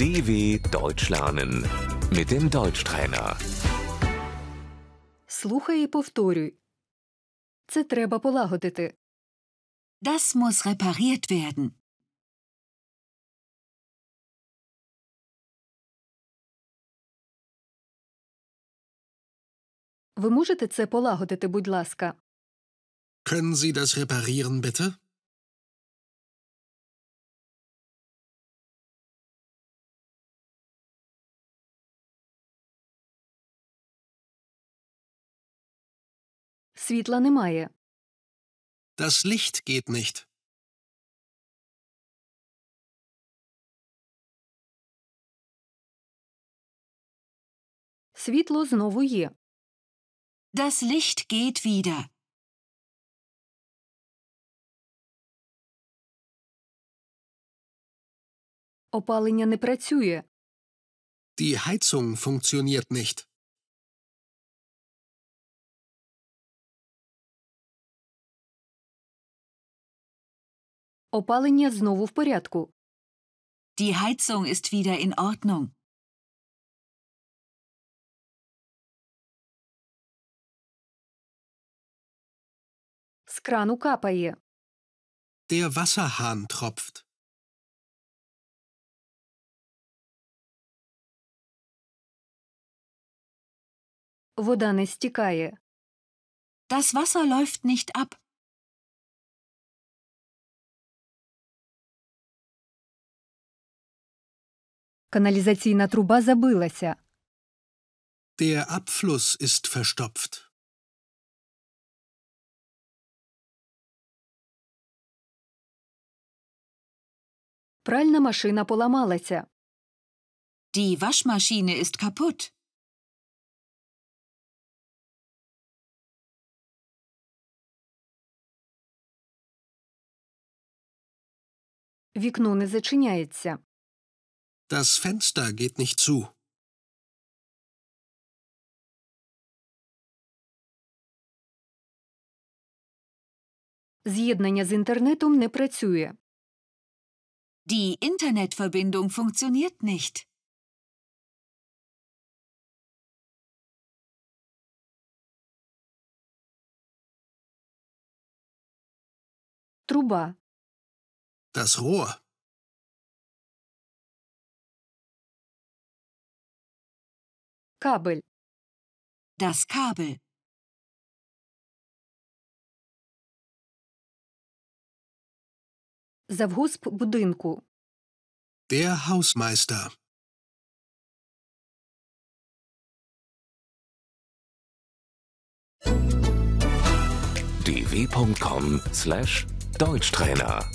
DW Deutsch lernen mit dem Deutschtrainer. Слухай і повторюй. Це треба полагодити. Das muss repariert werden. Ви можете це полагодити, будь ласка. Können Sie das reparieren, bitte? Світла немає. Das Licht geht nicht. Світло знову є. Das Licht geht wieder. Опалення не працює. Die Heizung funktioniert nicht. Опалення знову в порядку. Die Heizung ist wieder in Ordnung. З крану капає. Der Wasserhahn tropft. Вода не стікає. Das Wasser läuft nicht ab. Каналізаційна труба забилася. Der Abfluss ist verstopft. Пральна машина поламалася. Die Waschmaschine ist kaputt. Вікно не зачиняється. Das Fenster geht nicht zu. З'єднання з інтернетом не працює. Die Internetverbindung funktioniert nicht. Труба. Das Rohr. Кабель. Das Kabel. Завгосп будинку. Der Hausmeister. dw.com/deutschtrainer